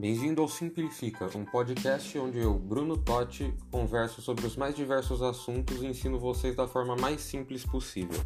Bem-vindo ao Simplifica, um podcast onde eu, Bruno Totti, converso sobre os mais diversos assuntos e ensino vocês da forma mais simples possível.